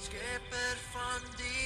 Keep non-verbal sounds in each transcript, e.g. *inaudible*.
Skepper van die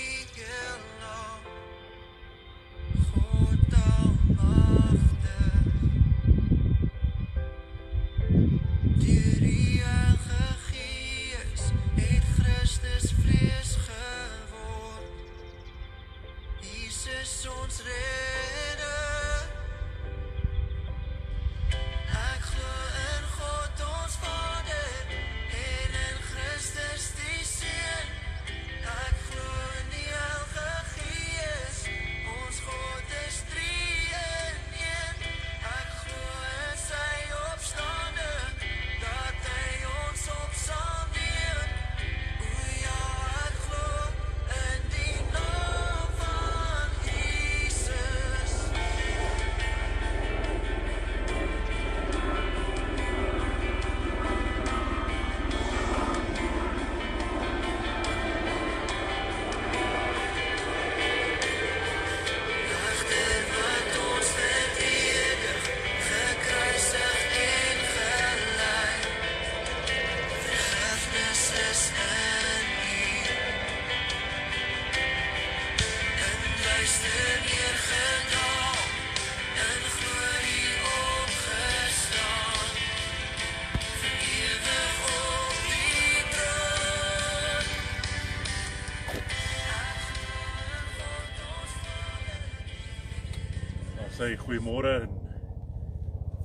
sê goeiemôre en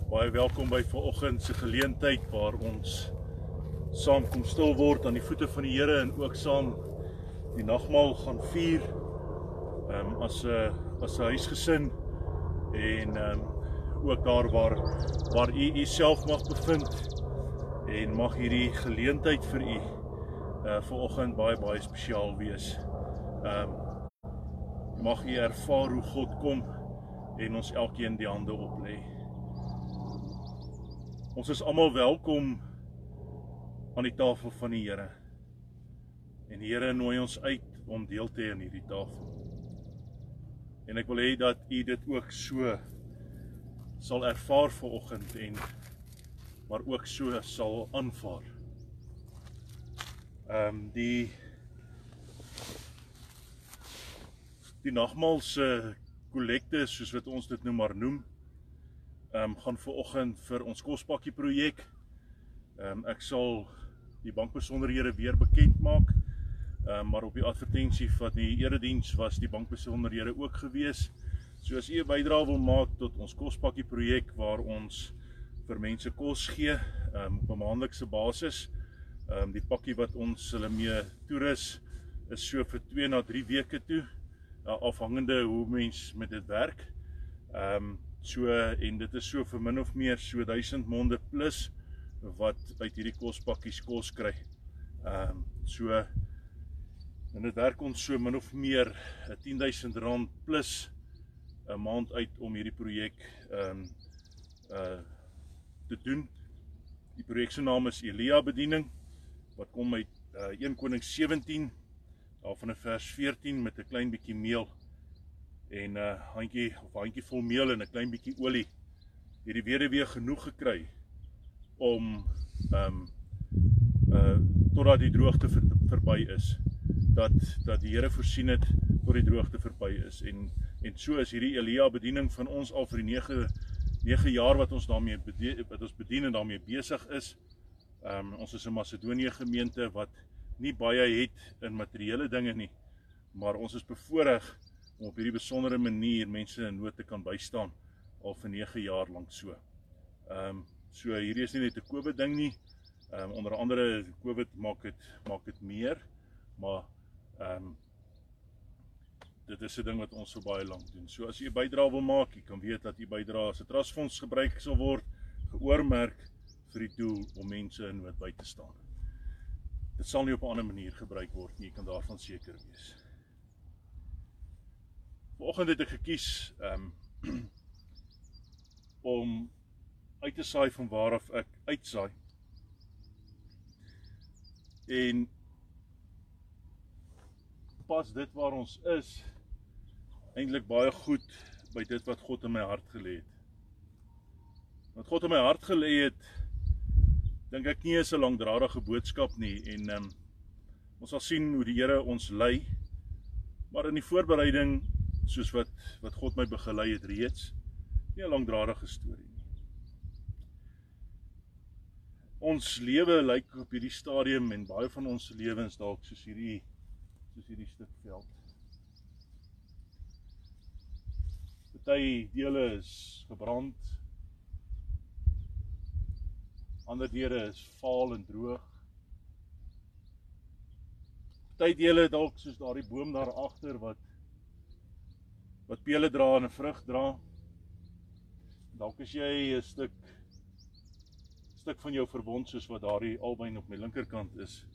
baie welkom by vanoggend se geleentheid waar ons saam kom stil word aan die voete van die Here en ook saam die nagmaal gaan vier. Um, as 'n as 'n huisgesin en um, ook daar waar waar u u self mag bevind en mag hierdie geleentheid vir u uh vanoggend baie baie spesiaal wees. Ehm um, mag u ervaar hoe God kom en ons elkeen die hande oplê. Ons is almal welkom aan die tafel van die Here. En die Here nooi ons uit om deel te hê aan hierdie tafel. En ek wil hê dat u dit ook so sal ervaar vanoggend en maar ook so sal aanvaar. Ehm um, die die nagmaal se kollekte soos wat ons dit nou maar noem, ehm um, gaan ver oggend vir ons kospakkie projek. Ehm um, ek sal die bankbesonderhede weer bekend maak. Ehm um, maar op die advertensie van die erediens was die bankbesonderhede ook gewees. So as u 'n bydrae wil maak tot ons kospakkie projek waar ons vir mense kos gee, ehm um, op 'n maandelikse basis. Ehm um, die pakkie wat ons hulle mee toerus is so vir 2 na 3 weke toe uh, afhangende hoe mens met dit werk. Ehm um, so en dit is so vir min of meer so 1000 monde plus wat uit hierdie kospakkies kos kry. Ehm um, so en dit werk ons so min of meer 'n 10000 rand plus 'n maand uit om hierdie projek ehm um, uh te doen. Die projek se naam is Elia bediening wat kom uit uh, 1 Konings 17 daarvan 'n vers 14 met 'n klein bietjie meel en 'n uh, handjie of handjie vol meel en 'n klein bietjie olie. Hierdie weduwee genoeg gekry om ehm um, uh totdat die droogte ver, verby is. Dat dat die Here voorsien het tot die droogte verby is en en so is hierdie Elia bediening van ons al vir die 9 9 jaar wat ons daarmee bedien, wat ons bedien en daarmee besig is. Ehm um, ons is 'n Macedonië gemeente wat nie baie het in materiële dinge nie, maar ons is bevoorreg om op hierdie besondere manier mense in nood te kan bystaan al vir 9 jaar lank so. Ehm um, so hierdie is nie net 'n Covid ding nie. Ehm um, onder andere Covid maak dit maak dit meer, maar ehm um, dit is 'n ding wat ons so baie lank doen. So as jy 'n bydrae wil maak, jy kan weet dat u bydrae as 'n trustfonds gebruik sal word, geoormerk vir die doel om mense in nood by te staan. Dit sal nie op 'n ander manier gebruik word nie, jy kan daarvan seker wees. Vanoggend het ek gekies um *clears throat* om uit te saai van waar af ek uitsaai. En pas dit waar ons is eintlik baie goed by dit wat God in my hart gelê het. Wat God in my hart gelê het, dink ek nie is 'n langdradige boodskap nie en ehm um, Ons sal sien hoe die Here ons lei. Maar in die voorbereiding soos wat wat God my begelei het reeds nie 'n langdradige storie nie. Ons lewe lyk op hierdie stadium en baie van ons lewens dalk soos hierdie soos hierdie stuk veld. Party dele is gebrand. Ander dele is vaal en droog. Party dele dalk soos daardie boom daar agter wat wat pele dra en 'n vrug dra. Dalk as jy 'n stuk stuk van jou verwond soos wat daardie albei op my linkerkant is.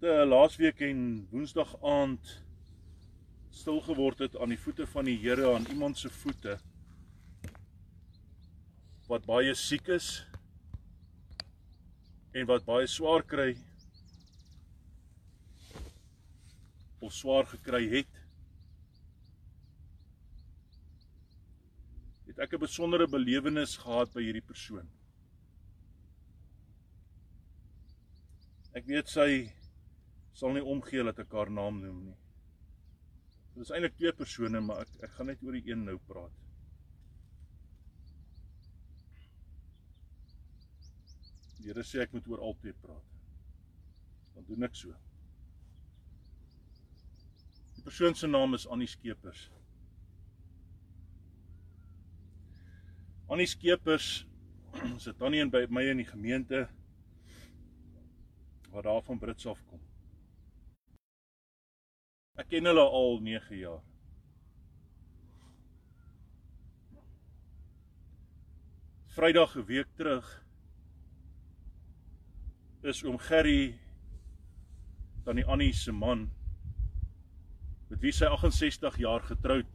te laasweek en woensdag aand stil geword het aan die voete van die Here aan iemand se voete wat baie siek is en wat baie swaar kry of swaar gekry het het ek 'n besondere belewenis gehad by hierdie persoon ek weet sy sal nie omgee dat ek haar naam noem nie. Dit is eintlik twee persone, maar ek ek gaan net oor die een nou praat. Die Here sê ek moet oor albei praat. Dan doen ek so. Die persoon se naam is Annie Skeepers. Annie Skeepers *clears throat* sit tannie in by my in die gemeente wat daar van Brits af kom. Ek ken hulle al 9 jaar. Vrydag 'n week terug is oom Gerry dan die Annie se man met wie sy 68 jaar getroud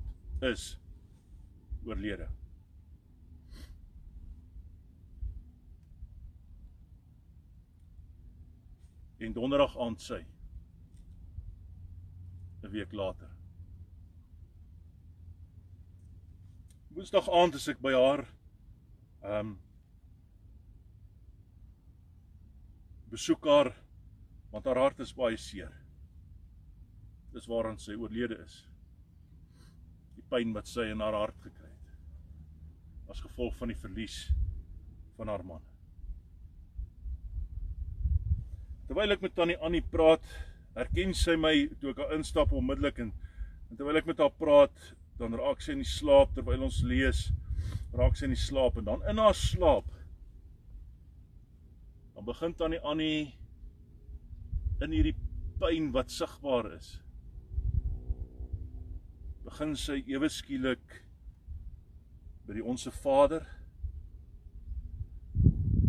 is oorlede. En donderdag aand sy 'n week later. Woensdag aand is ek by haar ehm um, besoek haar want haar hart is baie seer. Dis waaraan sy oorlede is. Die pyn wat sy in haar hart gekry het as gevolg van die verlies van haar man. Terwyl ek met tannie Annie praat, herken sy my toe ek haar instap onmiddellik en, en terwyl ek met haar praat, dan raak sy in die slaap terwyl ons lees, raak sy in die slaap en dan in haar slaap dan begin tannie Annie in hierdie pyn wat sigbaar is. Begin sy ewe skielik by die onsse Vader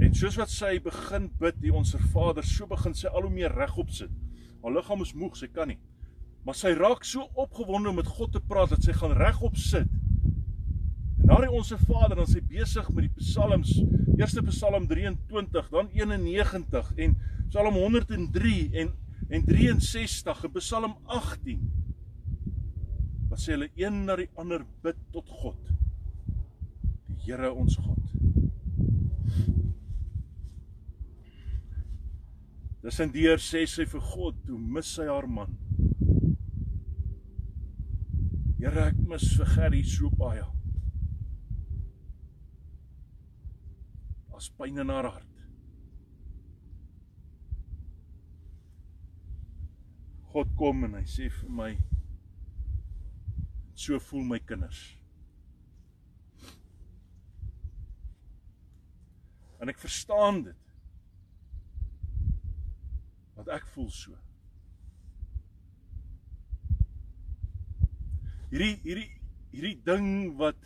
En soos wat sy begin bid, die onsse Vader, so begin sy al hoe meer regop sit. Haar liggaam is moeg, sy kan nie. Maar sy raak so opgewonde om met God te praat dat sy gaan regop sit. En na die onsse Vader dan sy besig met die psalms, eerste Psalm 23, dan 91 en Psalm 103 en en 63 en Psalm 18. Wat sê hulle een na die ander bid tot God. Die Here ons God. Dis en deur sê sy vir God, toe mis sy haar man. Here, ek mis vir Gerry so baie. As pyn in haar hart. God kom en hy sê vir my so voel my kinders. En ek verstaan dit want ek voel so. Hierdie hierdie hierdie ding wat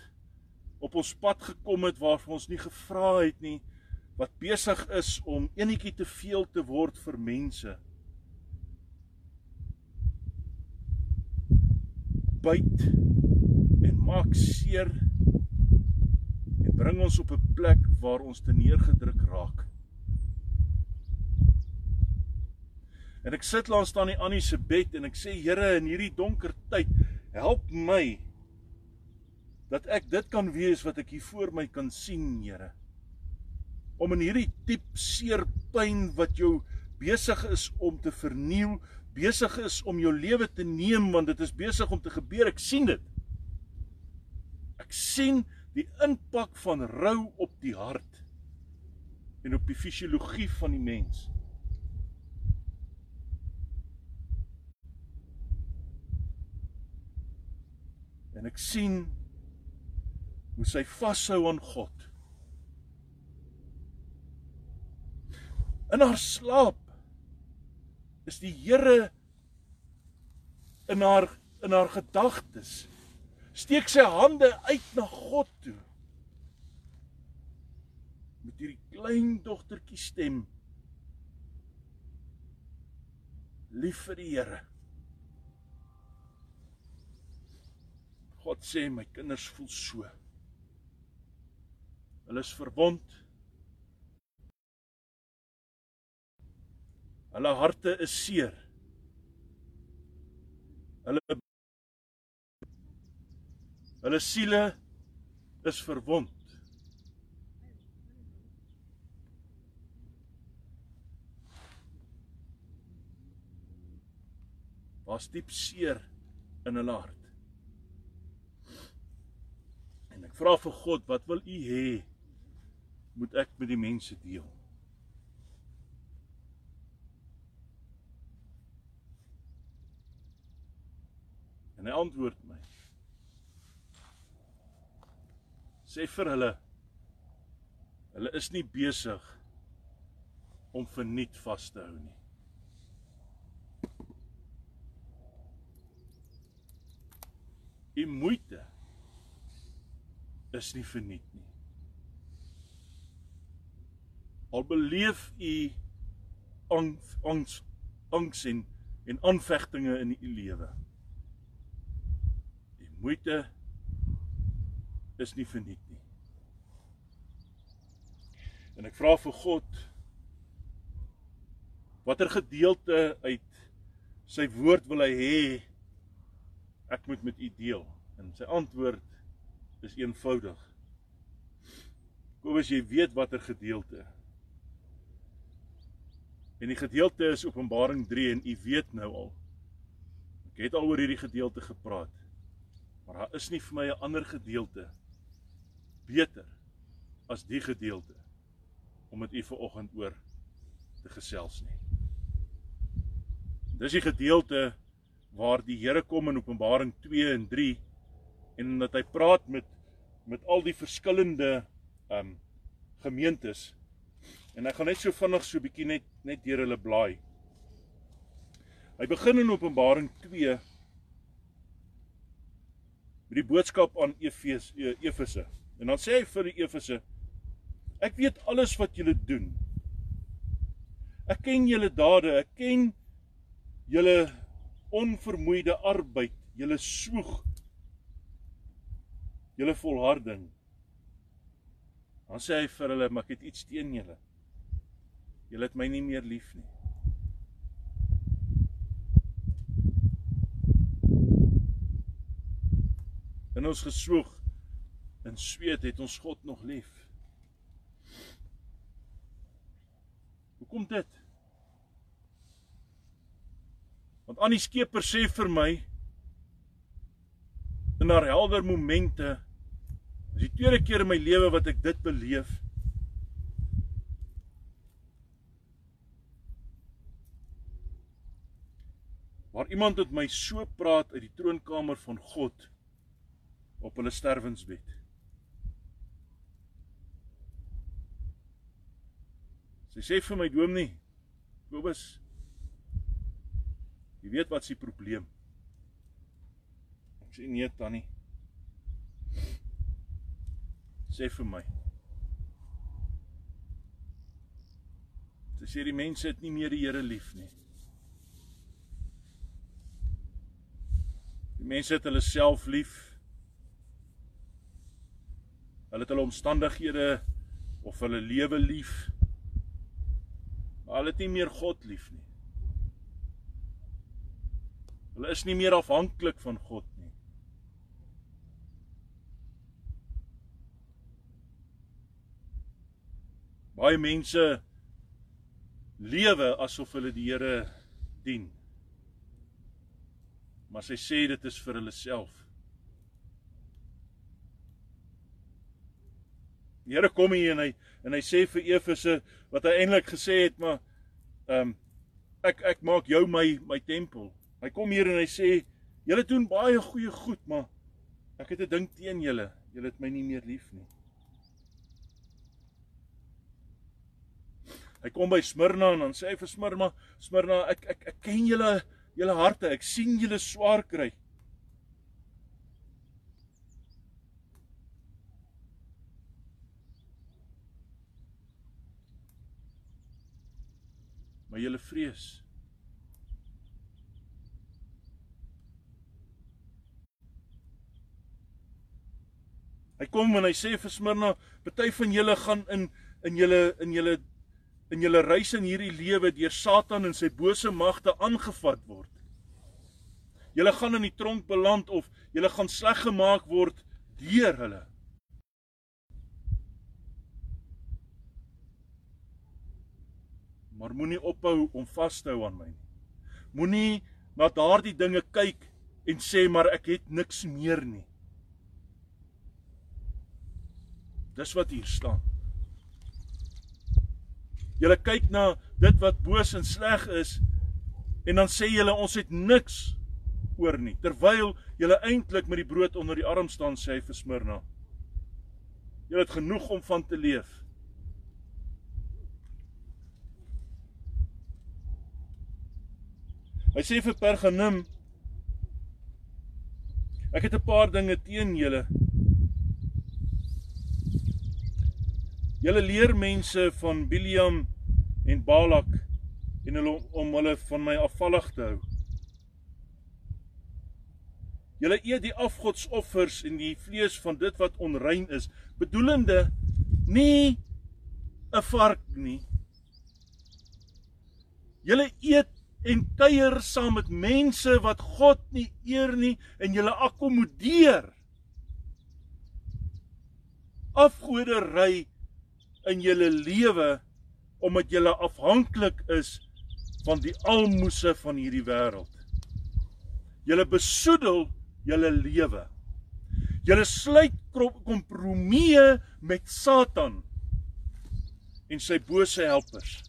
op ons pad gekom het waarvan ons nie gevra het nie, wat besig is om enetjie te veel te word vir mense. Byt en maak seer en bring ons op 'n plek waar ons te neergedruk raak. En ek sit langs staan die Annie se bed en ek sê Here in hierdie donker tyd help my dat ek dit kan wees wat ek hier voor my kan sien Here. om in hierdie diep seer pyn wat jou besig is om te verniel, besig is om jou lewe te neem want dit is besig om te gebeur. Ek sien dit. Ek sien die impak van rou op die hart en op die fisiologie van die mens. En ek sien hoe sy vashou aan God. In haar slaap is die Here in haar in haar gedagtes. Steek sy hande uit na God toe. Met hierdie klein dogtertjie stem. Lief vir die Here. God sê my kinders voel so. Hulle is verwond. Hulle harte is seer. Hulle Hulle siele is verwond. Daar's diep seer in hulle hart. En ek vra vir God, wat wil U hê moet ek met die mense deel? En hy antwoord my. Sê vir hulle hulle is nie besig om verniet vas te hou nie. U moeite is nie verniet nie. Al beleef u angs angs angs en en aanvegtinge in u lewe. Die moeite is nie verniet nie. En ek vra vir God watter gedeelte uit sy woord wil hy hê ek moet met u deel. En sy antwoord is eenvoudig. Kobus, jy weet watter gedeelte. En die gedeelte is Openbaring 3 en u weet nou al. Ek het al oor hierdie gedeelte gepraat. Maar daar is nie vir my 'n ander gedeelte beter as die gedeelte om met u vanoggend oor te gesels nie. Dis die gedeelte waar die Here kom in Openbaring 2 en 3 en dat hy praat met met al die verskillende um gemeentes. En ek gaan net so vinnig so bietjie net net deur hulle blaai. Hy begin in Openbaring 2 met die boodskap aan Efes Efese. En dan sê hy vir die Efese: Ek weet alles wat julle doen. Ek ken julle dade, ek ken julle onvermoeide arbeid, julle soeg, julle volharding. Dan sê hy vir hulle, "Maar ek het iets teen julle. Julle het my nie meer lief nie." In ons gesoog in sweet het ons God nog lief. Hoekom dit? Want Annie Skeper sê vir my in haar helder momente is die tweede keer in my lewe wat ek dit beleef. Waar iemand met my so praat uit die troonkamer van God op hulle sterwensbed. Sy sê vir my dominee, Kobus, Jy weet wat se probleem. Ek sê nee tannie. Sê vir my. Sy sê die mense het nie meer die Here lief nie. Die mense het hulle self lief. Hulle het hulle omstandighede of hulle lewe lief. Maar hulle het nie meer God lief nie. Hulle is nie meer afhanklik van God nie. Baie mense lewe asof hulle die Here dien. Maar sy sê dit is vir hulle self. Die Here kom hier en hy en hy sê vir Efese wat hy eintlik gesê het, maar ehm um, ek ek maak jou my my tempel. Hy kom hier en hy sê julle doen baie goeie goed, maar ek het 'n ding teen julle. Julle het my nie meer lief nie. Hy kom by Smyrna en dan sê hy vir Smyrna, Smyrna, ek ek ek ken julle julle harte. Ek sien julle swaar kry. Maar julle vrees. Hy kom en hy sê vir Smyrna, party van julle gaan in in julle in julle in julle reis in hierdie lewe deur Satan en sy bose magte aangevat word. Julle gaan in die tronk beland of julle gaan sleg gemaak word deur hulle. Maar moenie ophou om vas te hou aan my nie. Moenie na daardie dinge kyk en sê maar ek het niks meer nie. Dis wat hier staan. Julle kyk na dit wat boos en sleg is en dan sê julle ons het niks oor nie. Terwyl julle eintlik met die brood onder die arm staan sê hy vir Smyrna. Julle het genoeg om van te leef. Hy sê vir Pergamum Ek het 'n paar dinge teen julle. Julle leer mense van Biliam en Balak en hulle om hulle van my afvallig te hou. Julle eet die afgodsoffers en die vlees van dit wat onrein is, bedoelende nie 'n vark nie. Julle eet en kuier saam met mense wat God nie eer nie en julle akkommodeer. Afgoderry in julle lewe omdat julle afhanklik is van die almoses van hierdie wêreld. Julle besoedel julle lewe. Julle sluit kompromieë met Satan en sy bose helpers.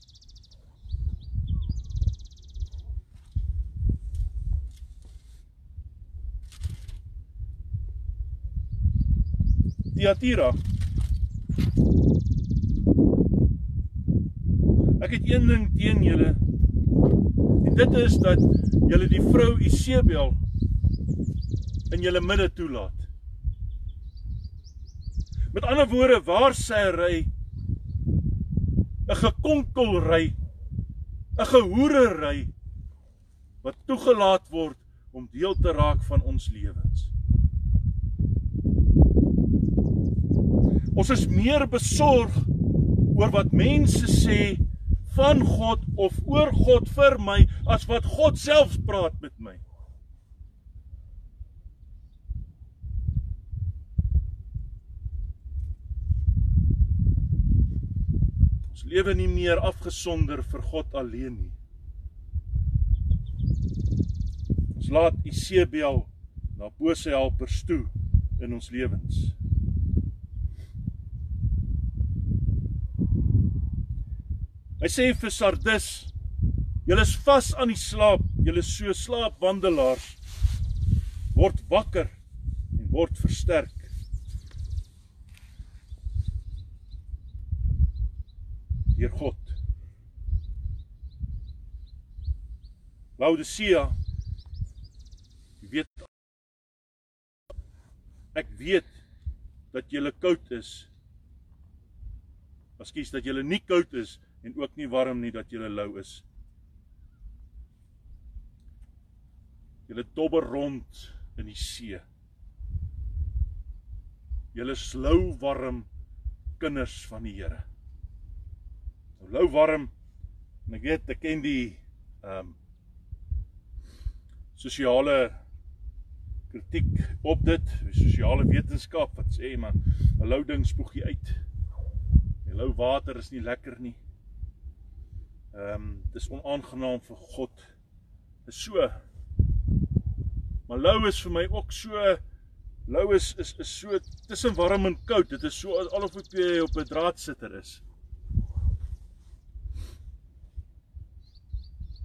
Tiatira. Ek het een ding teen julle. En dit is dat julle die vrou Isebel in julle midde toelaat. Met ander woorde, waar sy ry 'n gekonkelry, 'n gehoerery wat toegelaat word om deel te raak van ons lewens. Ons is meer besorg oor wat mense sê van God of oor God vir my as wat God self praat met my. Ons lewe nie meer afgesonder vir God alleen nie. Ons laat Isebel na bose helpers toe in ons lewens. Hy sê vir Sardis: "Julle is vas aan die slaap, julle so slaapwandelaars. Word wakker en word versterk." Deur God. Laodicea Jy weet ek weet dat jy koud is. Ekskuus dat jy nie koud is en ook nie warm nie dat jy lou is. Jy dobber rond in die see. Jy is lou warm kinders van die Here. Nou lou warm en ek weet ek ken die ehm um, sosiale kritiek op dit, die sosiale wetenskap wat sê maar 'n lou ding spoeg jy uit. Die lou water is nie lekker nie. Ehm um, dis onaangenaam vir God. Is so. Maar lou is vir my ook so lou is is is so tussen warm en koud. Dit is so alof jy op 'n draadsitter is.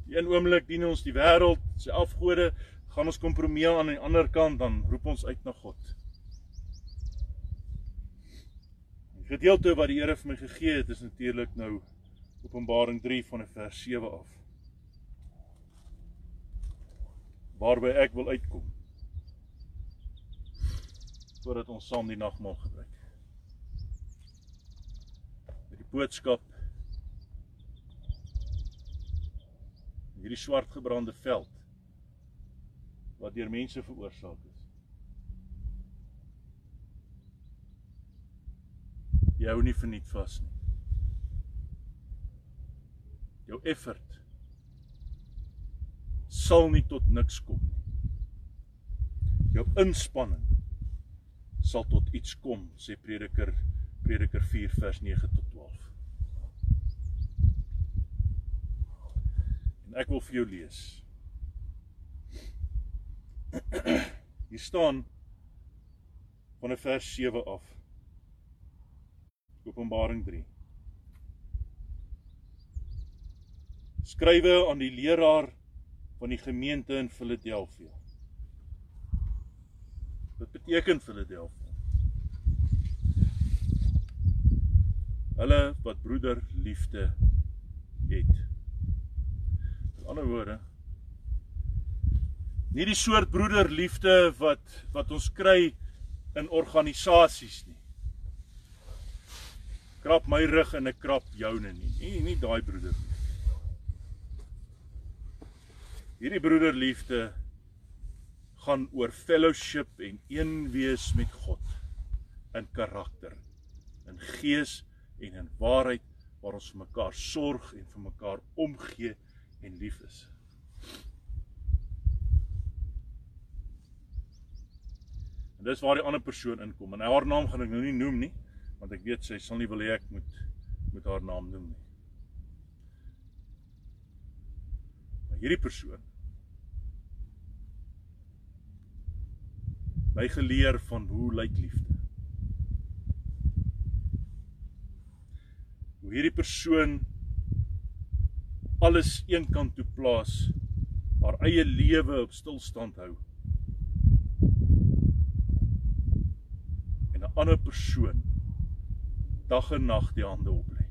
Die een oomblik dien ons die wêreld, sy afgode, gaan ons kompromie aan die ander kant dan roep ons uit na God. Die gedeelte wat die Here vir my gegee het is natuurlik nou Openbaring 3 van vers 7 af. Waarby ek wil uitkom. Voordat ons saam die nagmaal gebruik. Met die boodskap hierdie swart gebrande veld wat deur mense veroorsaak is. Jy hou nie verniet vas nie. Jou effort sal nie tot niks kom nie. Jou inspanning sal tot iets kom, sê Prediker Prediker 4 vers 9 tot 12. En ek wil vir jou lees. *clears throat* Hier staan van vers 7 af. Openbaring 3. Skrywe aan die leraar van die gemeente in Filadelfia. Wat beteken Filadelfia? Hulle wat broeder liefde het. Met ander woorde, nie die soort broederliefde wat wat ons kry in organisasies nie. Krap my rug en ek krap joune nie. Nie nie daai broeder nie. Hierdie broederliefde gaan oor fellowship en een wees met God in karakter, in gees en in waarheid waar ons vir mekaar sorg en vir mekaar omgee en lief is. En dis waar die ander persoon inkom en haar naam gaan ek nou nie noem nie want ek weet sy sal nie wil hê ek moet moet haar naam noem nie. Maar hierdie persoon my geleer van hoe lyk liefde. Hoe hierdie persoon alles eenkant toe plaas, haar eie lewe op stilstand hou. En 'n ander persoon dag en nag die hande op lê.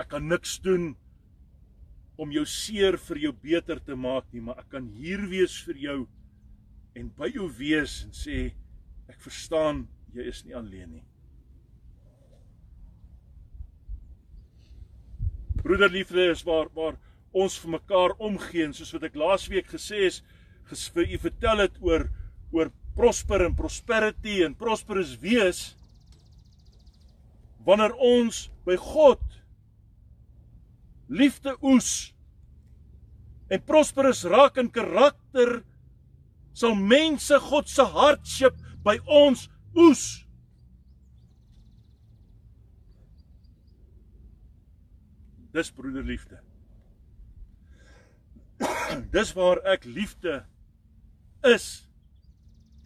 Ek kan niks doen om jou seer vir jou beter te maak nie, maar ek kan hier wees vir jou en by jou wees en sê ek verstaan jy is nie alleen nie. Broederliefde is waar waar ons vir mekaar omgee en soos wat ek laasweek gesê het, vir u vertel het oor oor prosper en prosperity en prosperous wees wanneer ons by God liefde oes. En prosperus raak in karakter sal mense God se hartship by ons oes. Dis broederliefde *clears throat* dis waar ek liefde is.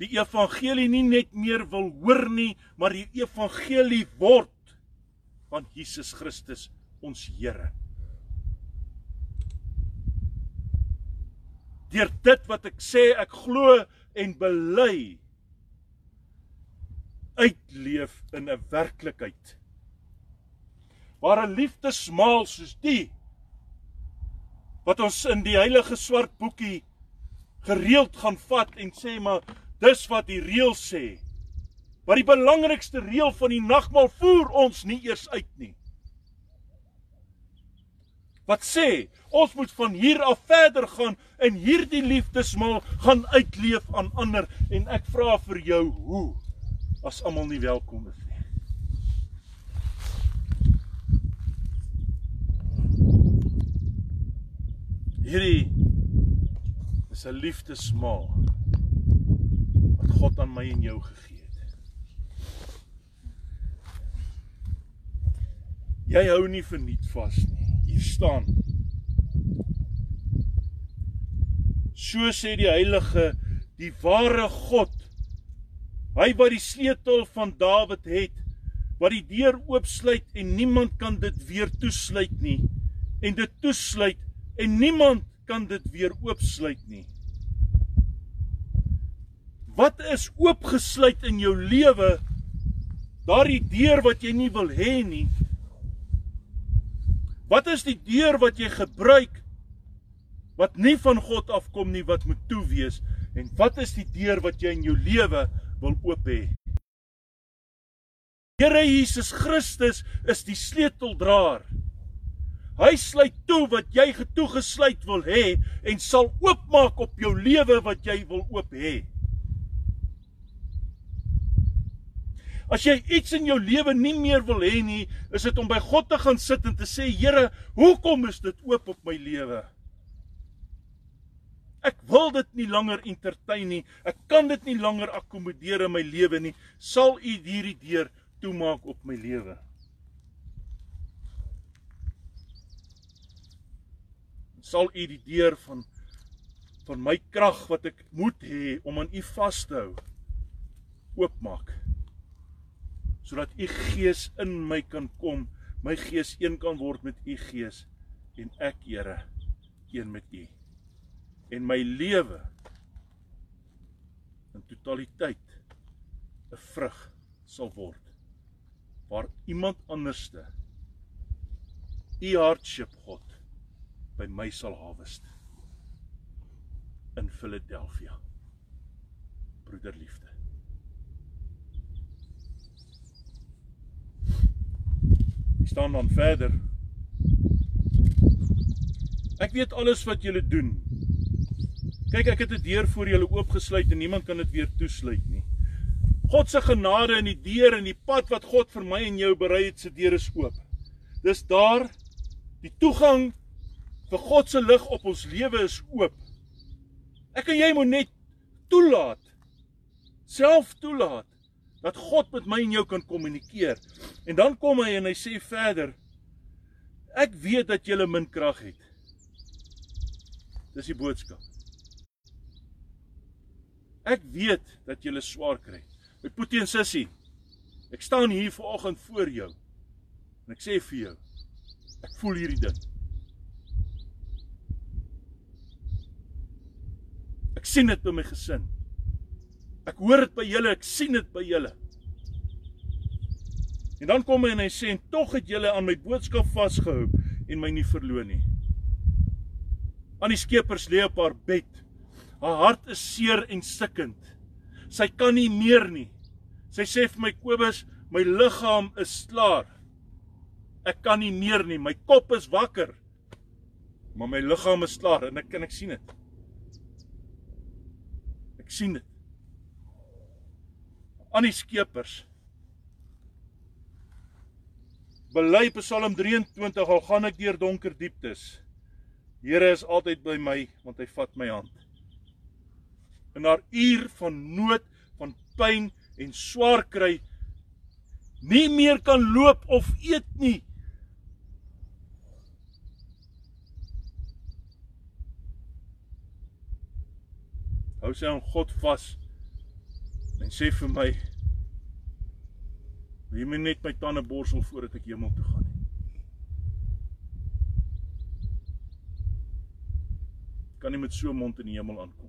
Die evangelie nie net meer wil hoor nie maar die evangelie word van Jesus Christus ons Here deur dit wat ek sê ek glo en bely uitleef in 'n werklikheid waar 'n liefdesmaal soos die wat ons in die heilige swart boekie gereeld gaan vat en sê maar dis wat die reël sê. Maar die belangrikste reël van die nagmaal voer ons nie eers uit nie. Wat sê ons moet van hier af verder gaan en hierdie liefdesmaal gaan uitleef aan ander en ek vra vir jou hoe as almal nie welkom is nie. Hierdie is 'n liefdesmaal wat God aan my en jou gegee het. Jy hou nie verniet vas nie. Hier staan So sê die heilige, die ware God. Hy wat die sleutel van Dawid het, wat die deur oopsluit en niemand kan dit weer toesluit nie en dit toesluit en niemand kan dit weer oopsluit nie. Wat is oopgesluit in jou lewe? Daardie deur wat jy nie wil hê nie. Wat is die deur wat jy gebruik wat nie van God afkom nie wat moet toe wees en wat is die deur wat jy in jou lewe wil oop hê? Here Jesus Christus is die sleuteldraer. Hy sluit toe wat jy getoegesluit wil hê en sal oopmaak op jou lewe wat jy wil oop hê. As jy iets in jou lewe nie meer wil hê nie, is dit om by God te gaan sit en te sê, Here, hoekom is dit oop op my lewe? Ek wil dit nie langer entertain nie. Ek kan dit nie langer akkommodeer in my lewe nie. Sal U hierdie deur toemaak op my lewe? Sal U die deur van van my krag wat ek moet hê om aan U vas te hou oopmaak? Sodat U Gees in my kan kom, my gees een kan word met U Gees en ek, Here, een met U en my lewe in totaliteit 'n vrug sal word waar iemand anderste u hartship God by my sal hawest in Philadelphia. Broederliefde. Ek staan dan verder. Ek weet alles wat julle doen Kyk, ek het 'n deur voor julle oopgesluit en niemand kan dit weer toesluit nie. God se genade in die deur en die pad wat God vir my en jou berei het, se deur is oop. Dis daar die toegang vir God se lig op ons lewe is oop. Ek en jy moet net toelaat self toelaat dat God met my en jou kan kommunikeer. En dan kom hy en hy sê verder ek weet dat jy min krag het. Dis die boodskap. Ek weet dat jy swaar kry. My Boetie en sussie, ek staan hier vanoggend voor jou. En ek sê vir jou, ek voel hierdie ding. Ek sien dit by my gesin. Ek hoor dit by julle, ek sien dit by julle. En dan kom hy en hy sê en tog het julle aan my boodskap vasgehou en my nie verloon nie. Aan die skepers lê op haar bed Haar hart is seer en stikkend. Sy kan nie meer nie. Sy sê vir my Kobus, my liggaam is klaar. Ek kan nie meer nie. My kop is wakker. Maar my liggaam is klaar en ek kan ek sien dit. Ek sien dit. Aan die skepers. Bely Psalm 23 al gaan ek deur donker dieptes. Here is altyd by my want hy vat my hand in haar uur van nood, van pyn en swaar kry nie meer kan loop of eet nie. Hou sy aan God vas en sê vir my Wie moet net my tande borsel voordat ek hemel toe gaan. Kan nie met so 'n mond in die hemel aankom.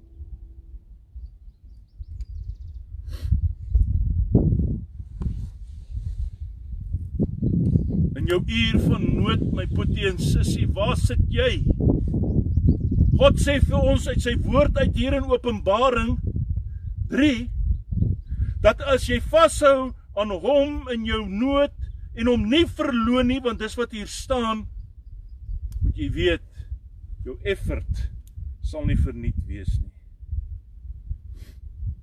In jou uur van nood, my boetie en sussie, waar sit jy? God sê vir ons uit sy woord uit hier in Openbaring 3 dat as jy vashou aan hom in jou nood en hom nie verloon nie, want dis wat hier staan, moet jy weet jou effort sal nie verniet wees nie.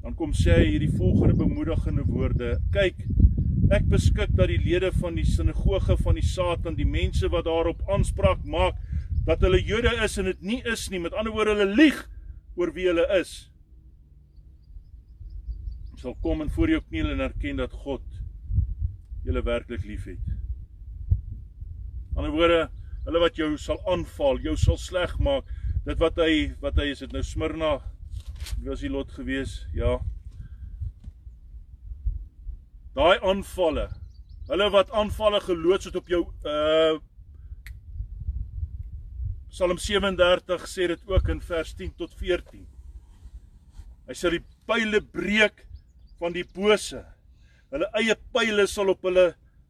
Dan kom sê hy hierdie volgende bemoedigende woorde: Kyk, Ek beskik dat die lede van die sinagoge van die Satan, die mense wat daarop aanspraak maak dat hulle Jode is en dit nie is nie, met ander woorde hulle lieg oor wie hulle is. sal kom en voor jou kniel en erken dat God julle werklik liefhet. Aan die woorde, hulle wat jou sal aanval, jou sal sleg maak. Dit wat hy wat hy is dit nou Smyrna wie was die lot gewees? Ja. Daai aanvalle. Hulle wat aanvalle geloods het op jou uh Psalm 37 sê dit ook in vers 10 tot 14. Hy sê die pile breek van die bose. Hulle eie pile sal op hulle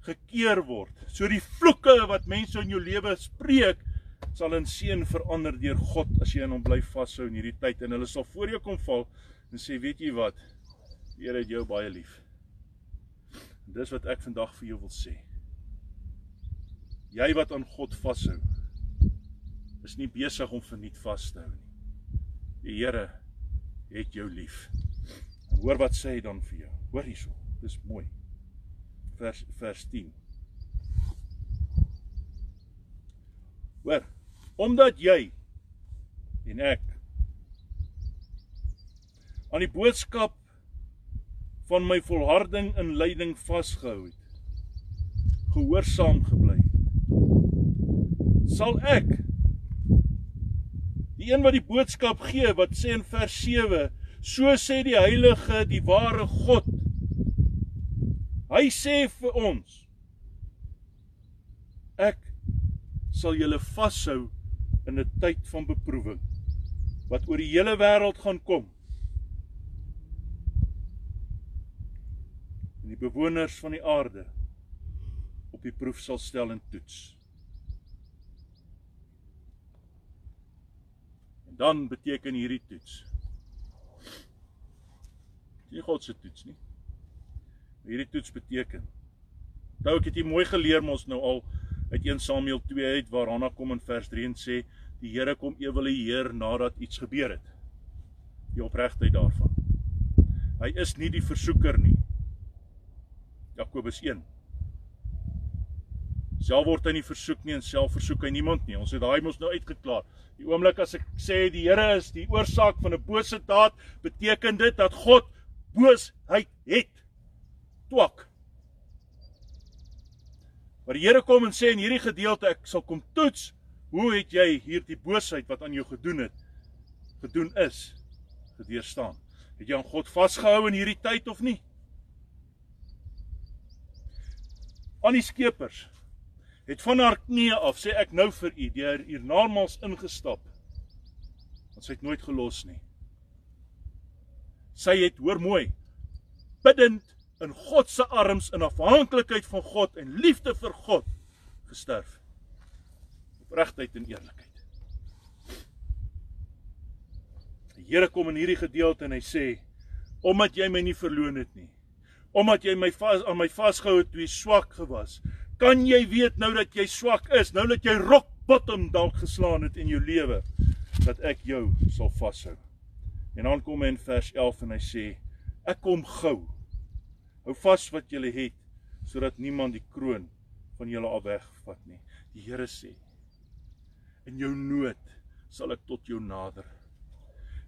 gekeer word. So die vloeke wat mense in jou lewe spreek sal in seën verander deur God as jy aan hom bly vashou in hierdie tyd en hulle sal voor jou kom val en sê weet jy wat? Die Here het jou baie lief. En dis wat ek vandag vir jou wil sê. Jy wat aan God vashou is nie besig om verniet vas te hou nie. Die Here het jou lief. En hoor wat sê hy dan vir jou. Hoor hierso. Dis mooi. Vers vers 10. Hoor, omdat jy en ek aan die boodskap van my volharding in lyding vasgehou het, gehoorsaam gebly het, sal ek die een wat die boodskap gee wat sê in vers 7 so sê die heilige die ware God hy sê vir ons ek sal julle vashou in 'n tyd van beproewing wat oor die hele wêreld gaan kom. En die bewoners van die aarde op die proef sal stel en toets. En dan beteken hierdie toets nie God se toets nie. Hierdie toets beteken. Nou ek het hier mooi geleer mos nou al uit 1 Samuel 2 uit waar Hanna kom in vers 3 en sê die Here kom evalueer nadat iets gebeur het. Die opregtheid daarvan. Hy is nie die versoeker nie. Jakobus 1. Self word hy nie versoek nie en self versoek hy niemand nie. Ons het daai mos nou uitgeklaar. Die oomblik as ek sê die Here is die oorsaak van 'n bose daad, beteken dit dat God boosheid het. Twak. Maar die Here kom en sê in hierdie gedeelte ek sal kom toets hoe het jy hierdie boosheid wat aan jou gedoen het gedoen is gedeurstaan. Het jy aan God vasgehou in hierdie tyd of nie? Aan die skepers het van haar knieë af sê ek nou vir u deur hier normals ingestap. Want sy het nooit gelos nie. Sy het hoor mooi bidend in God se arms in afhanklikheid van God en liefde vir God gesterf. Opregtheid en eerlikheid. Die Here kom in hierdie gedeelte en hy sê: "Omdat jy my nie verloon het nie, omdat jy my vas aan my vasgehou het toe jy swak gewas, kan jy weet nou dat jy swak is, nou dat jy rock bottom dalk geslaan het in jou lewe, dat ek jou sal vashou." En dan kom hy in vers 11 en hy sê: "Ek kom gou." Hou vas wat jy het sodat niemand die kroon van julle af wegvat nie. Die Here sê: In jou nood sal ek tot jou nader.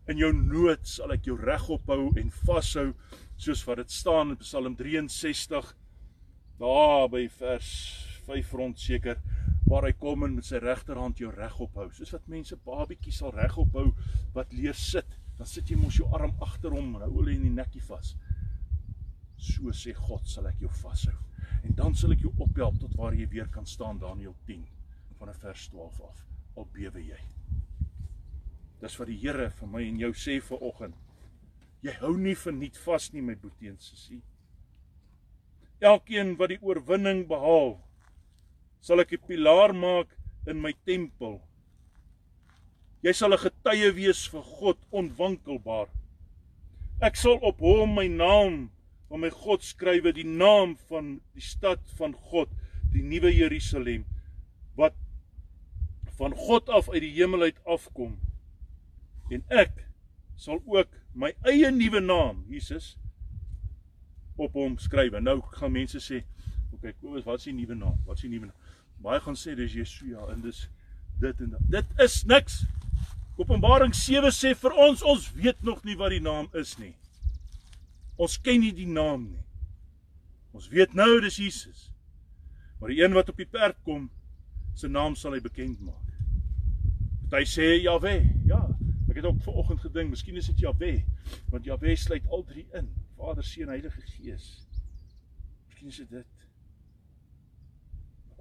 In jou nood sal ek jou regop hou en vashou soos wat dit staan in Psalm 63 daar by vers 5 rond seker waar hy kom en met sy regterhand jou regop hou. Soos wat mense babietjies sal regop hou wat leer sit, dan sit jy mos jou arm agter hom en hou hulle in die nekkie vas. So sê God sal ek jou vashou. En dan sal ek jou ophelp tot waar jy weer kan staan Daniël 10 van vers 12 af. Al bewe jy. Dis wat die Here vir my en jou sê vir oggend. Jy hou nie verniet vas nie my boetie en sussie. Elkeen wat die oorwinning behaal, sal ek 'n pilaar maak in my tempel. Jy sal 'n getuie wees vir God onwankelbaar. Ek sal op hom my naam van my God skrywe die naam van die stad van God, die nuwe Jerusalem wat van God af uit die hemel uit afkom. En ek sal ook my eie nuwe naam, Jesus, op hom skrywe. Nou gaan mense sê, "Oké, okay, wat is die nuwe naam? Wat is die nuwe naam?" Baie gaan sê dis Yeshua en dis dit en dat. Dit is niks. Openbaring 7 sê vir ons, ons weet nog nie wat die naam is nie. Ons ken nie die naam nie. Ons weet nou dis Jesus. Maar die een wat op die perd kom, se naam sal hy bekend maak. Party sê Jahwe. Ja, ek het ook vanoggend gedink, miskien is dit Jahwe, want Jahwe sluit al drie in, Vader, Seun, Heilige Gees. Miskien is dit dit.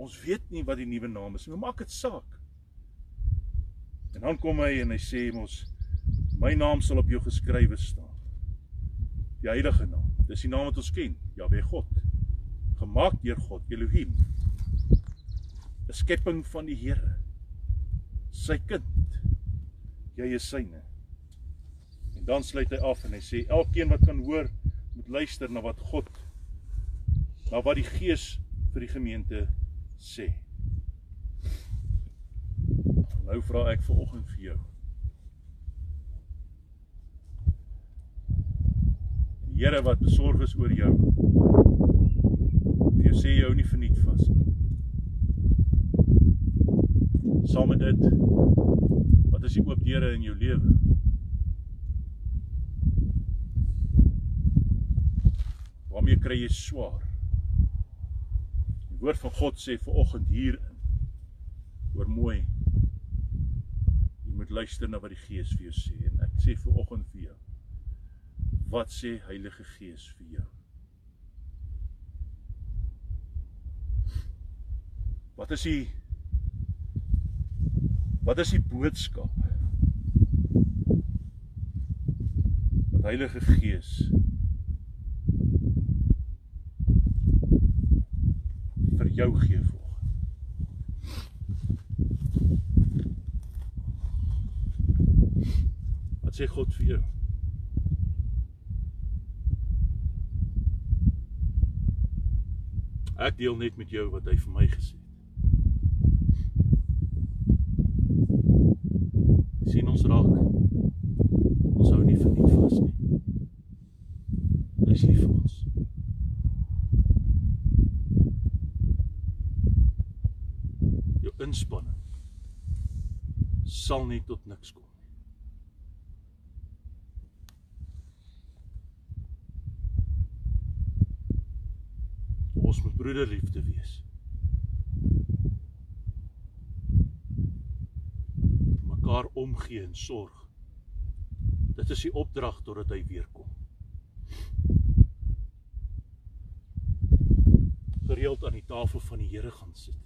Ons weet nie wat die nuwe naam is nie, maar maak dit saak. En dan kom hy en hy sê mos my naam sal op jou geskrywe staan. Die heilige naam. Dis die naam wat ons ken, Jahwe God. Gemaak deur God, Elohim. 'n Skepping van die Here. Sy kind. Jy is syne. En dan sluit hy af en hy sê elkeen wat kan hoor, moet luister na wat God na wat die Gees vir die gemeente sê. Nou vra ek ver oggend vir jou. Die Here wat besorg is oor jou. Vir jou sê jy hou nie verniet vas nie. Saam met dit is die oop deure in jou lewe? Waarmee kry jy swaar? Die woord van God sê ver oggend hierin. Hoor mooi. Jy moet luister na wat die Gees vir jou sê en ek sê ver oggend vir jou. Wat sê Heilige Gees vir jou? Wat is die Wat is die boodskap? Wat Heilige Gees vir jou gee vanoggend. Wat sê God vir jou? Ek deel net met jou wat hy vir my gesê het. Sien ons raak. Ons hou nie verniet vas nie. Hy is lief vir ons. Jou inspanning sal nie tot niks kom. Ons moet broederliefde wees. mekaar omgee en sorg. Dit is die opdrag totdat hy weer kom. Gereeld aan die tafel van die Here gaan sit.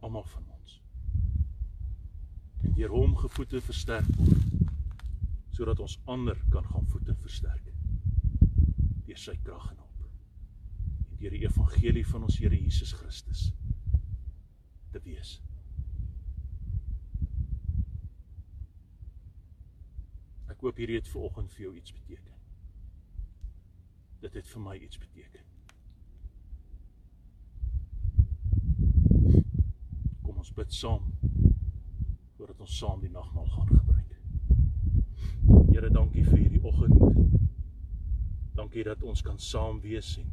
Almal van ons. En deur hom gevoete versterk word sodat ons ander kan gaan voete versterk. Deur sy krag en hulp. En deur die evangelie van ons Here Jesus Christus te wees. Hoop hierdie het ver oggend vir jou iets beteken. Dit het vir my iets beteken. Kom ons bid saam voordat ons saam die nagmaal gaan gebruik. Here, dankie vir hierdie oggend. Dankie dat ons kan saam wees en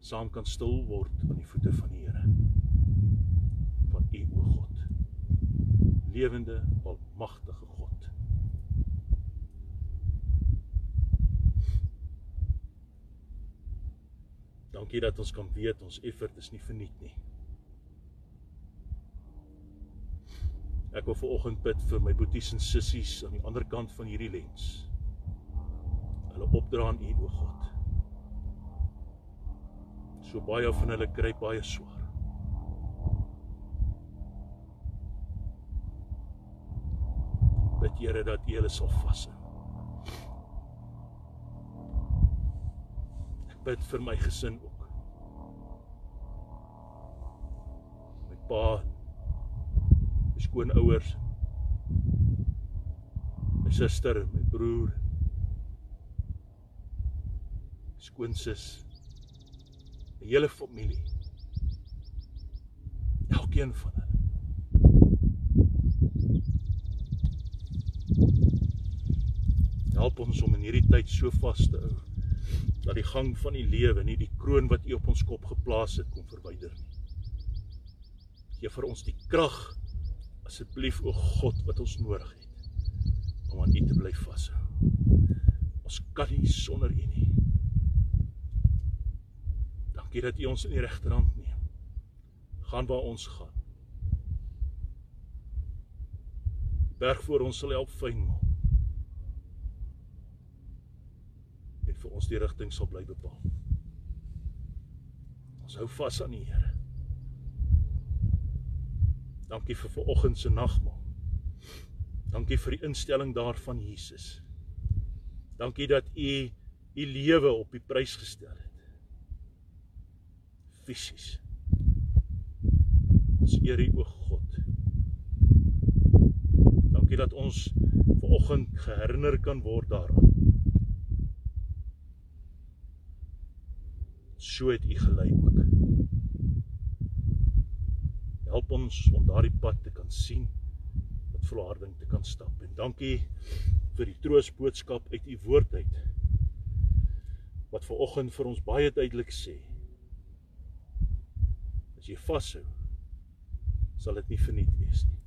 saam kan stil word aan die voete van die Here. Van U o God. Lewende, almagtige God. Dankie dat ons kan weet ons effort is nie verniet nie. Ek wil vanoggend bid vir my boeties en sissies aan die ander kant van hierdie lens. Hulle opdra aan U o God. So baie van hulle kry baie swaar. Bid Here dat U hulle sal vashou. Bid vir my gesin ook. My pa, my skoonouers, my suster, my broer, skoonsis, die hele familie. Elkeen van hulle. Help ons om in hierdie tyd so vas te hou dat die gang van die lewe nie die kroon wat U op ons kop geplaas het kom verwyder nie. Gee vir ons die krag asseblief o God wat ons nodig het om aan U te bly vashou. Ons kan nie sonder U nie. Dankie dat U ons in die regterhand neem. gaan waar ons gaan. Die berg voor ons sal help fyn maak. Vir ons die rigting sal bly bepaal. Ons hou vas aan die Here. Dankie vir vanoggend se nagmaal. Dankie vir die instelling daarvan Jesus. Dankie dat u u lewe op die prys gestel het. Fisies. Ons eer u o God. Dankie dat ons vanoggend geherinner kan word daaraan. So het u gelei ook. Help ons om daardie pad te kan sien met volharding te kan stap. En dankie vir die troosboodskap uit u woord uit. Wat ver oggend vir ons baie duidelik sê. As jy vashou, sal dit nie verniet wees nie.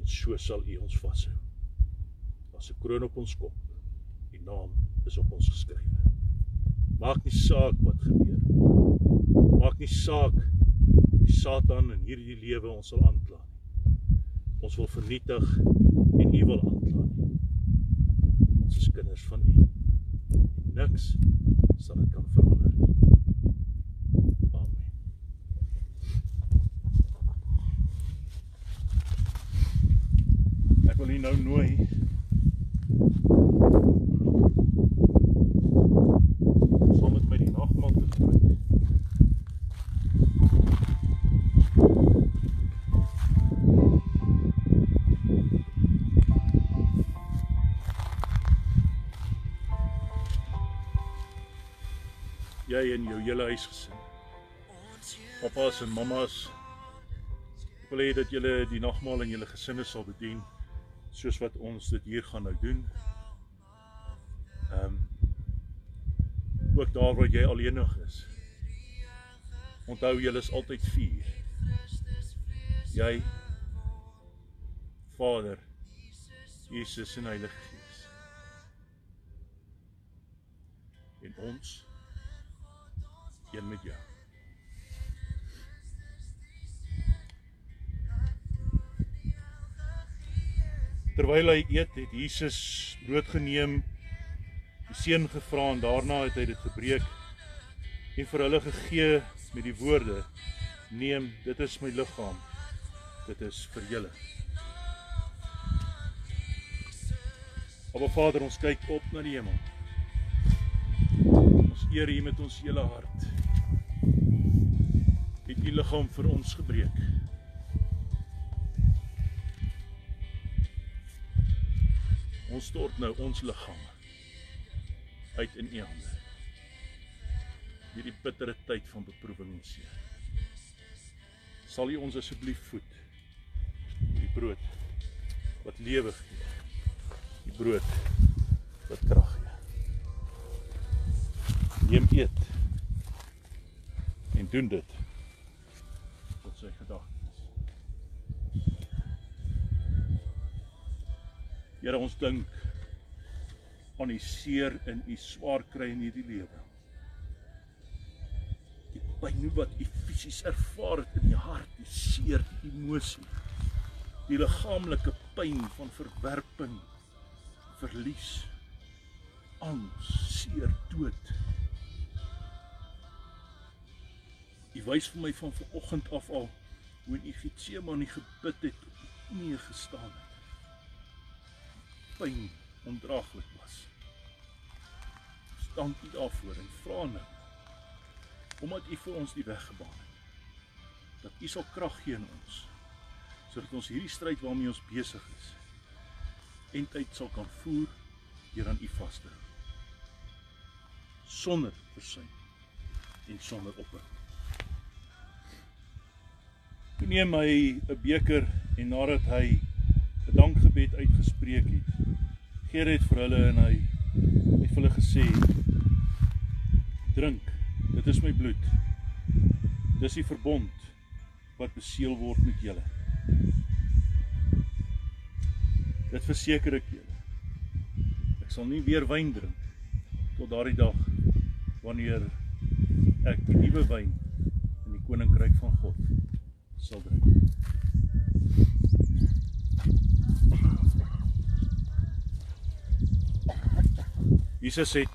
En so sal u ons vashou. As 'n kroon op ons kop. Die naam is op ons geskrywe. Maak nie saak wat gebeur nie. Maak nie saak die Satan in hierdie lewe ons sal aankla nie. Ons wil vernietig en u wil aankla nie. Ons is kinders van u. Niks sal dit kan verander nie. Amen. Ek wil u nou nooi Jy en jou hele huisgesin. Papa's en mamma's. Ek wil hê dat julle die nagmaal in julle gesinne sal bedien soos wat ons dit hier gaan nou doen. Ehm um, ook daar waar jy alleenig is. Onthou julle is altyd 4. Jy Vader, Jesus en Heilige Gees. En ons een met jou. Terwyl hy eet, het Jesus brood geneem, die seën gevra en daarna het hy dit gebreek en vir hulle gegee met die woorde: "Neem, dit is my liggaam. Dit is vir julle." Aba Vader, ons kyk op na die hemel. Ons eer U met ons hele hart. Het U liggaam vir ons gebreek. Ons stort nou ons liggame uit in U hande. Hierdie bittere tyd van beproewing en seer. Sal U ons asseblief voed met die brood wat lewe gee. Die brood wat krag gee. Neem eet en doen dit sy gedagtes. Here ons dink aan die seer in u swaar kry in hierdie lewe. Die pyn wat u fisies ervaar het in die hart, die seer, die emosie. Die liggaamlike pyn van verwerping, verlies, angs, seer, dood. U wys vir my van vanoggend af al hoe u Getsemane gebid het, nie gestaan het. Pyn ondraaglik was. Dank U daarvoor en vra nou omdat U vir ons die weg gebaan het. Dat U sal krag gee in ons sodat ons hierdie stryd waarmee ons besig is en tyd sal kan voer deur aan U vas te hou. Sonder versuim en sonder ophou. Neem hy 'n beker en nadat hy 'n dankgebed uitgespreek het, gee hy dit vir hulle en hy het vir hulle gesê: "Drink, dit is my bloed. Dis die verbond wat beseël word met julle. Dit verseker ek julle. Ek sal nie weer wyn drink tot daardie dag wanneer ek die nuwe wyn in die koninkryk van God sal dring. Jesus het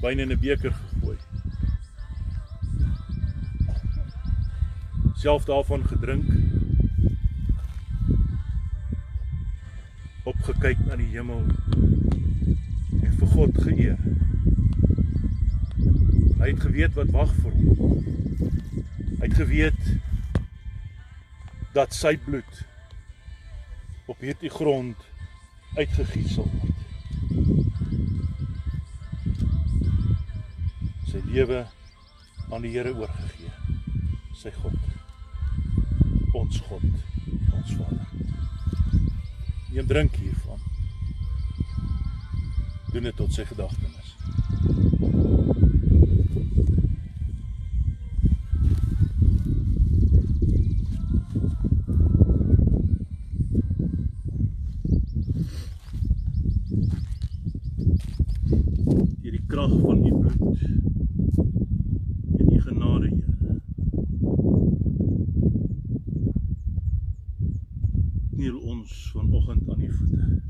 wyn in 'n beker gegooi. Self daarvan gedrink. Opgekyk na die hemel en vir God geëer. Hy het geweet wat wag vir hom. Hy het geweet dat sy bloed op hierdie grond uitgegiet sal word. Sy lewe aan die Here oorgegee. Sy God. Ons God, ons Vader. Neem drink hiervan. Doen dit tot sy gedagtenis. deur die krag van u bloed en u genade, Here. Kniel ons vanoggend aan u voete.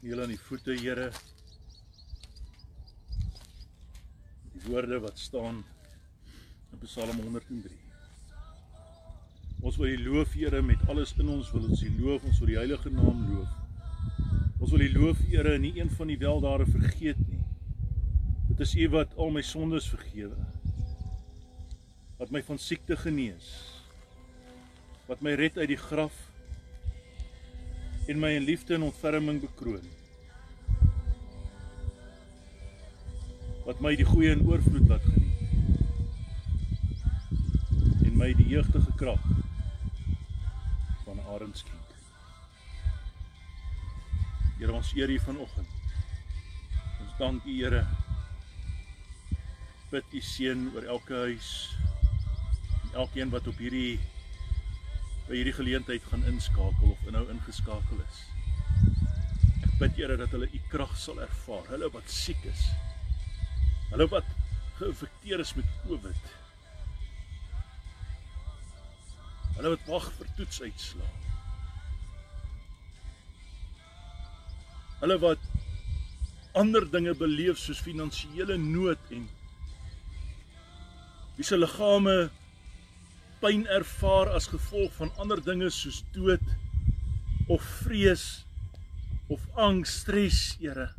Kniel aan die voete, Here. Die woorde wat staan in Psalm 103. Ons wil U loof, Here, met alles in ons wil ons U loof, ons wil die heilige naam loof. Ons wil U loof, Here, en nie een van die weldade vergeet nie. Dit is U wat al my sondes vergewe. Wat my van siekte genees. Wat my red uit die graf en my in liefde en ontferming bekroon. Wat my die goeie in oorvloed laat geniet. En my die jeugdige krag van Arend skenk. Here ons eer U vanoggend. Ons dank U Here. Bid U seën oor elke huis en elkeen wat op hierdie by hierdie geleentheid gaan inskakel of nou ingeskakel is. Ek bid Here dat hulle U krag sal ervaar. Hulle wat siek is. Hulle wat geïnfekteer is met COVID. Hulle wat wag vir toetsuitslae. Hulle wat ander dinge beleef soos finansiële nood en wie se liggame pyn ervaar as gevolg van ander dinge soos dood of vrees of angs, stres, Here.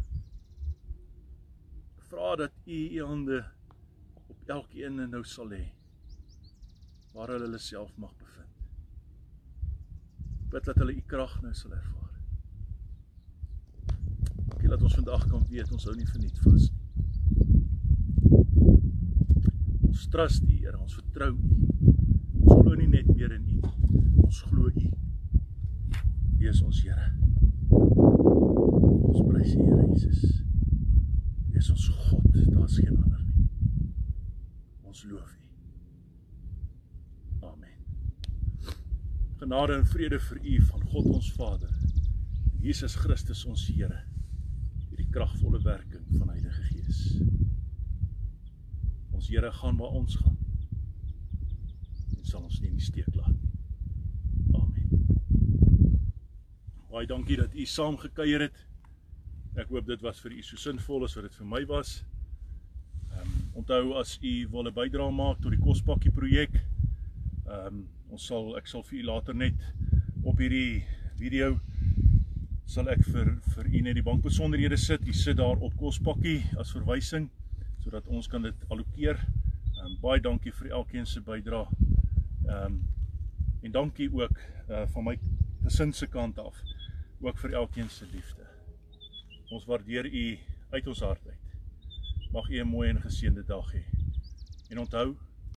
Vra dat U U hande op elkeen nou sal lê waar hulle hulle self mag bevind. Bid dat hulle U krag nou sal ervaar. Dankie dat ons vandag kan weet ons hou nie verniet vas nie. Ons trust U, Here, ons vertrou U. Ons glo nie net meer in U nie. Ons glo U. Is ons Here. Ons prys U, Here Jesus. Is ons God, daar's geen ander nie. Ons loof U. Amen. Genade en vrede vir U van God ons Vader en Jesus Christus ons Here. Hierdie kragvolle werking van Heilige Gees. Ons Here gaan waar ons gaan. En sal ons nie in die steek laat nie. Amen. Baie dankie dat u saam gekuier het. Ek hoop dit was vir u so sinvol as wat dit vir my was. Ehm um, onthou as u wil 'n bydrae maak tot die kospakkie projek. Ehm um, ons sal ek sal vir u later net op hierdie video sal ek vir vir u net die bankbesonderhede sit. U sit daar op kospakkie as verwysing sodat ons kan dit allokeer. Ehm um, baie dankie vir elkeen se bydrae. Ehm um, en dankie ook uh van my gesin se kant af ook vir elkeen se liefde. Ons waardeer u uit ons hart uit. Mag u 'n mooi en geseënde dag hê. En onthou,